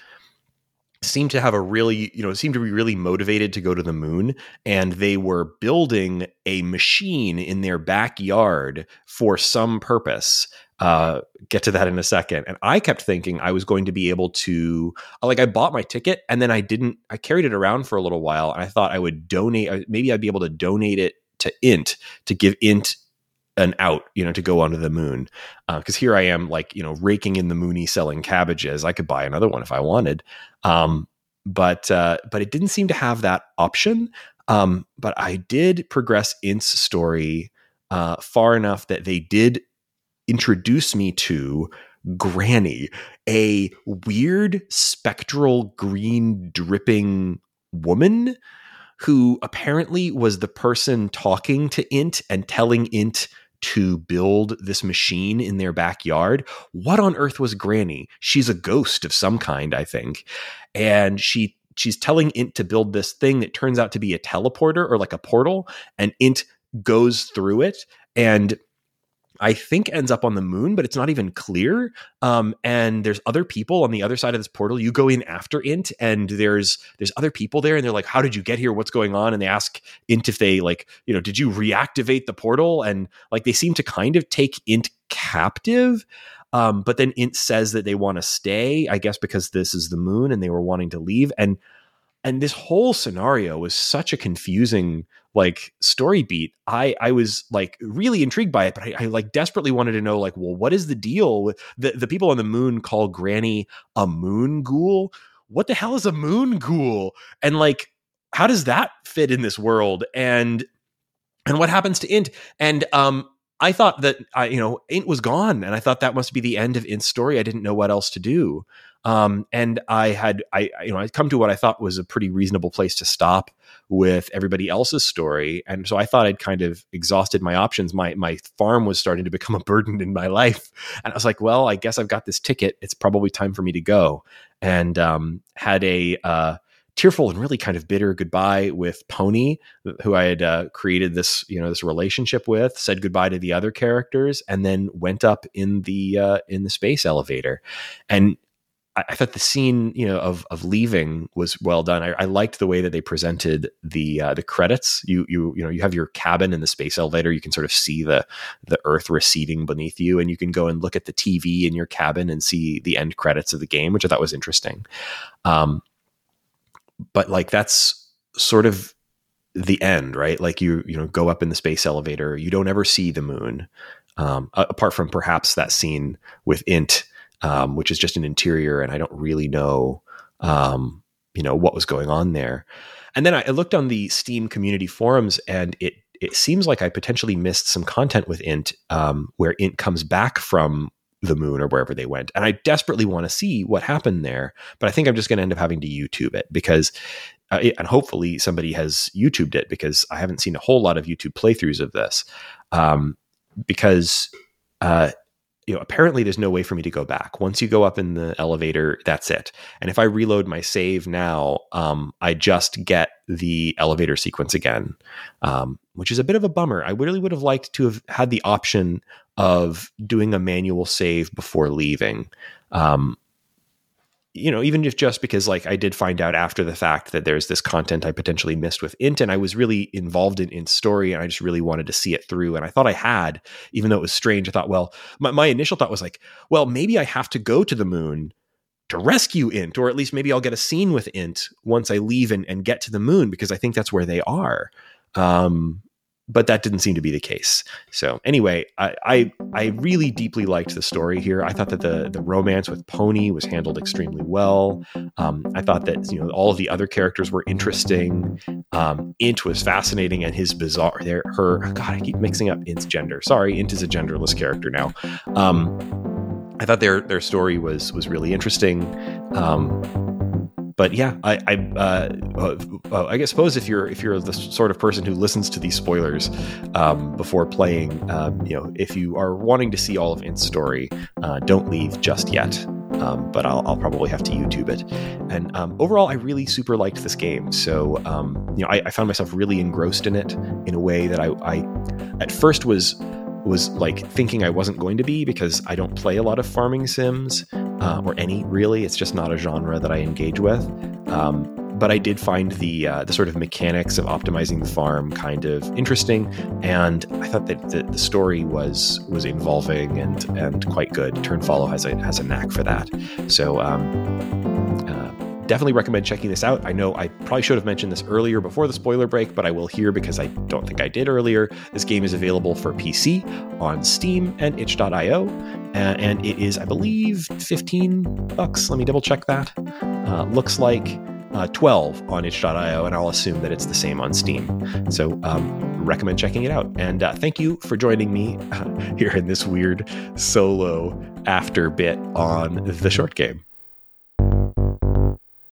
seemed to have a really you know seemed to be really motivated to go to the moon and they were building a machine in their backyard for some purpose uh, get to that in a second. And I kept thinking I was going to be able to, like, I bought my ticket and then I didn't, I carried it around for a little while and I thought I would donate, uh, maybe I'd be able to donate it to Int to give Int an out, you know, to go onto the moon. Because uh, here I am, like, you know, raking in the moony selling cabbages. I could buy another one if I wanted. Um, but uh, but it didn't seem to have that option. Um, but I did progress Int's story uh, far enough that they did introduce me to Granny, a weird spectral green dripping woman who apparently was the person talking to Int and telling Int to build this machine in their backyard. What on earth was Granny? She's a ghost of some kind, I think. And she she's telling Int to build this thing that turns out to be a teleporter or like a portal and Int goes through it and I think ends up on the moon, but it's not even clear. Um, and there's other people on the other side of this portal. You go in after Int, and there's there's other people there, and they're like, "How did you get here? What's going on?" And they ask Int if they like, you know, did you reactivate the portal? And like they seem to kind of take Int captive. Um, but then Int says that they want to stay, I guess because this is the moon, and they were wanting to leave. And and this whole scenario was such a confusing like story beat i i was like really intrigued by it but I, I, like desperately wanted to know like well what is the deal with the, the people on the moon call granny a moon ghoul? What the hell is a moon ghoul? And like how does that fit in this world? And and what happens to int? And um i thought that i you know int was gone and i thought that must be the end of int's story. I didn't know what else to do um, and I had, I, you know, I'd come to what I thought was a pretty reasonable place to stop with everybody else's story. And so I thought I'd kind of exhausted my options. My, my farm was starting to become a burden in my life. And I was like, well, I guess I've got this ticket. It's probably time for me to go. And, um, had a, uh, tearful and really kind of bitter goodbye with Pony, who I had uh, created this you know this relationship with. Said goodbye to the other characters, and then went up in the uh, in the space elevator. And I, thought the scene, you know, of of leaving was well done. I, I liked the way that they presented the uh, the credits. You you you know you have your cabin in the space elevator. You can sort of see the the Earth receding beneath you, and you can go and look at the TV in your cabin and see the end credits of the game, which I thought was interesting. Um, but like that's sort of the end, right? Like you you know go up in the space elevator, you don't ever see the moon, um, apart from perhaps that scene with Int um, which is just an interior, and I don't really know, um, you know, what was going on there. And then I, I looked on the Steam community forums, and it it seems like I potentially missed some content with Int, um, where Int comes back from the moon or wherever they went. And I desperately want to see what happened there, but I think I'm just going to end up having to YouTube it because, uh, it, and hopefully somebody has YouTubed it because I haven't seen a whole lot of YouTube playthroughs of this. Um, because uh, you know, apparently there's no way for me to go back. Once you go up in the elevator, that's it. And if I reload my save now, um, I just get the elevator sequence again, um, which is a bit of a bummer. I really would have liked to have had the option of doing a manual save before leaving. Um, you know, even if just because like I did find out after the fact that there's this content I potentially missed with Int, and I was really involved in in story, and I just really wanted to see it through. And I thought I had, even though it was strange. I thought, well, my, my initial thought was like, well, maybe I have to go to the moon to rescue Int, or at least maybe I'll get a scene with Int once I leave and, and get to the moon because I think that's where they are. Um, but that didn't seem to be the case. So anyway, I, I, I really deeply liked the story here. I thought that the the romance with Pony was handled extremely well. Um, I thought that you know all of the other characters were interesting. Um, Int was fascinating, and his bizarre there her God I keep mixing up Int's gender. Sorry, Int is a genderless character now. Um, I thought their their story was was really interesting. Um, but yeah, I I, uh, uh, I guess suppose if you're if you're the sort of person who listens to these spoilers um, before playing, um, you know, if you are wanting to see all of Int's story, uh, don't leave just yet. Um, but I'll, I'll, probably have to YouTube it. And um, overall, I really super liked this game. So um, you know, I, I, found myself really engrossed in it in a way that I, I at first was was like thinking I wasn't going to be because I don't play a lot of farming sims uh, or any really. It's just not a genre that I engage with. Um, but I did find the uh, the sort of mechanics of optimizing the farm kind of interesting, and I thought that the, the story was was involving and and quite good. Turnfollow has a has a knack for that. So um, uh, definitely recommend checking this out. I know I probably should have mentioned this earlier before the spoiler break, but I will here because I don't think I did earlier. This game is available for PC on Steam and itch.io, and it is, I believe, 15 bucks. Let me double check that. Uh, looks like uh, 12 on itch.io, and I'll assume that it's the same on Steam. So, um, recommend checking it out. And uh, thank you for joining me here in this weird solo after bit on the short game.